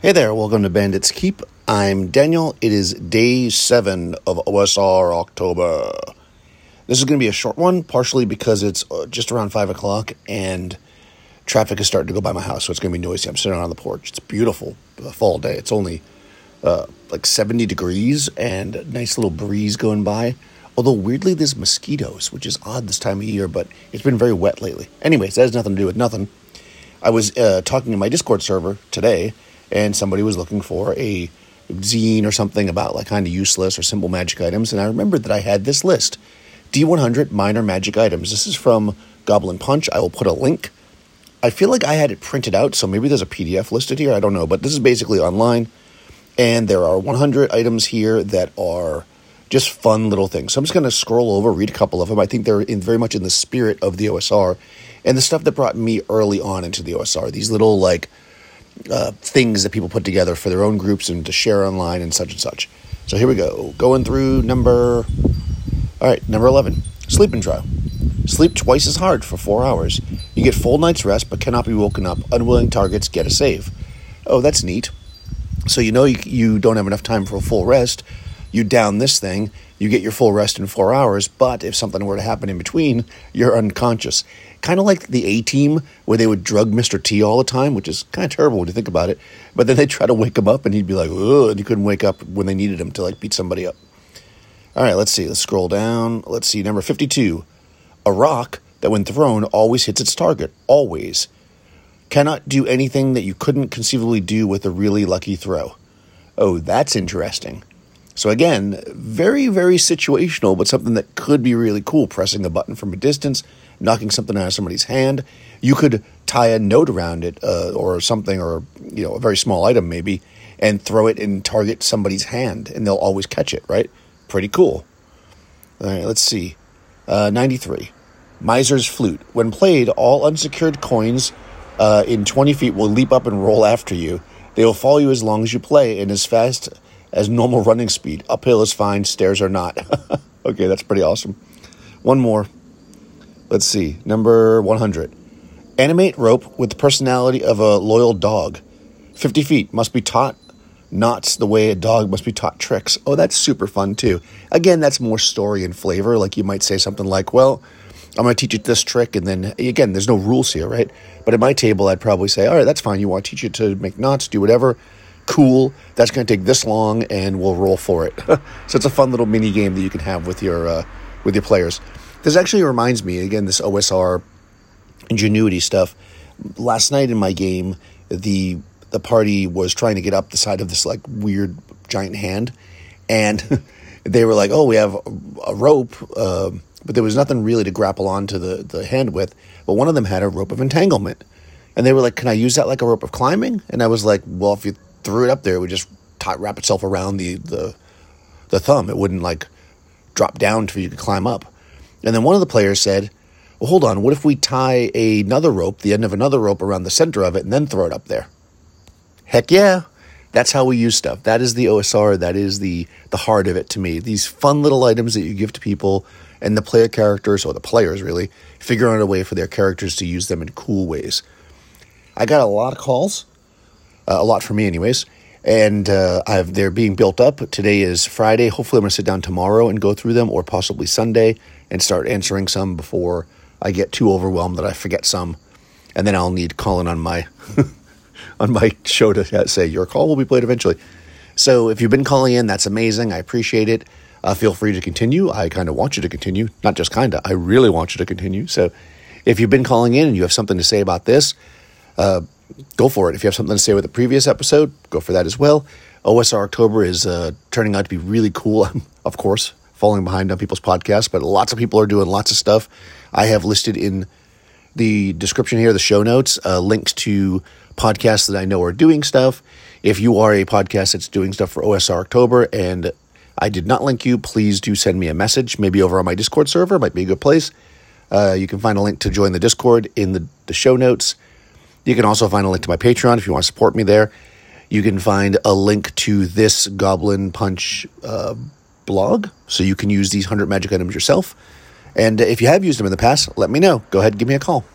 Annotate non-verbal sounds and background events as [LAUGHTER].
Hey there, welcome to Bandits Keep. I'm Daniel. It is day seven of OSR October. This is going to be a short one, partially because it's uh, just around five o'clock and traffic is starting to go by my house, so it's going to be noisy. I'm sitting on the porch. It's beautiful fall day. It's only uh, like 70 degrees and a nice little breeze going by. Although weirdly, there's mosquitoes, which is odd this time of year, but it's been very wet lately. Anyways, that has nothing to do with nothing. I was uh, talking to my Discord server today and somebody was looking for a zine or something about like kind of useless or simple magic items. And I remembered that I had this list D100 minor magic items. This is from Goblin Punch. I will put a link. I feel like I had it printed out, so maybe there's a PDF listed here. I don't know, but this is basically online. And there are 100 items here that are just fun little things. So I'm just going to scroll over, read a couple of them. I think they're in very much in the spirit of the OSR and the stuff that brought me early on into the OSR. These little like uh, things that people put together for their own groups and to share online and such and such. So here we go. Going through number. All right, number 11. Sleep and trial. Sleep twice as hard for four hours. You get full night's rest but cannot be woken up. Unwilling targets get a save. Oh, that's neat. So you know you, you don't have enough time for a full rest. You down this thing, you get your full rest in four hours, but if something were to happen in between, you're unconscious. Kind of like the A team, where they would drug Mr. T all the time, which is kind of terrible when you think about it. But then they'd try to wake him up, and he'd be like, ugh, and he couldn't wake up when they needed him to like beat somebody up. All right, let's see. Let's scroll down. Let's see. Number 52. A rock that, when thrown, always hits its target. Always. Cannot do anything that you couldn't conceivably do with a really lucky throw. Oh, that's interesting. So again, very, very situational, but something that could be really cool. Pressing a button from a distance, knocking something out of somebody's hand. You could tie a note around it, uh, or something, or you know, a very small item maybe, and throw it and target somebody's hand, and they'll always catch it. Right? Pretty cool. All right, let's see. Uh, Ninety-three. Miser's Flute. When played, all unsecured coins uh, in 20 feet will leap up and roll after you. They will follow you as long as you play and as fast as normal running speed. Uphill is fine, stairs are not. [LAUGHS] okay, that's pretty awesome. One more. Let's see. Number 100. Animate rope with the personality of a loyal dog. 50 feet. Must be taught knots the way a dog must be taught tricks. Oh, that's super fun too. Again, that's more story and flavor. Like you might say something like, well, I'm going to teach you this trick. And then again, there's no rules here, right? But at my table, I'd probably say, all right, that's fine. You want to teach you to make knots, do whatever cool. That's going to take this long, and we'll roll for it. [LAUGHS] so it's a fun little mini game that you can have with your uh, with your players. This actually reminds me again this OSR ingenuity stuff. Last night in my game, the the party was trying to get up the side of this like weird giant hand, and [LAUGHS] they were like, "Oh, we have a, rope." Uh, but there was nothing really to grapple onto the, the hand with. But one of them had a rope of entanglement. And they were like, Can I use that like a rope of climbing? And I was like, Well, if you threw it up there, it would just wrap itself around the, the the thumb. It wouldn't like drop down until you could climb up. And then one of the players said, "Well, hold on. What if we tie another rope, the end of another rope, around the center of it, and then throw it up there?" Heck yeah! That's how we use stuff. That is the OSR. That is the the heart of it to me. These fun little items that you give to people, and the player characters or the players really figure out a way for their characters to use them in cool ways. I got a lot of calls a lot for me, anyways. And uh, they're being built up. Today is Friday. Hopefully, I'm going to sit down tomorrow and go through them, or possibly Sunday, and start answering some before I get too overwhelmed that I forget some, and then I'll need calling on my [LAUGHS] on my show to say your call will be played eventually. So if you've been calling in, that's amazing. I appreciate it. Uh, feel free to continue. I kind of want you to continue, not just kind of. I really want you to continue. So if you've been calling in and you have something to say about this, uh, go for it. If you have something to say with the previous episode, go for that as well. OSR October is uh, turning out to be really cool. I'm, [LAUGHS] of course, falling behind on people's podcasts, but lots of people are doing lots of stuff. I have listed in the description here, the show notes, uh, links to podcasts that I know are doing stuff. If you are a podcast that's doing stuff for OSR October and I did not link you, please do send me a message, maybe over on my Discord server, might be a good place. Uh, you can find a link to join the Discord in the, the show notes. You can also find a link to my Patreon if you want to support me there. You can find a link to this Goblin Punch uh, blog, so you can use these 100 magic items yourself. And if you have used them in the past, let me know. Go ahead and give me a call.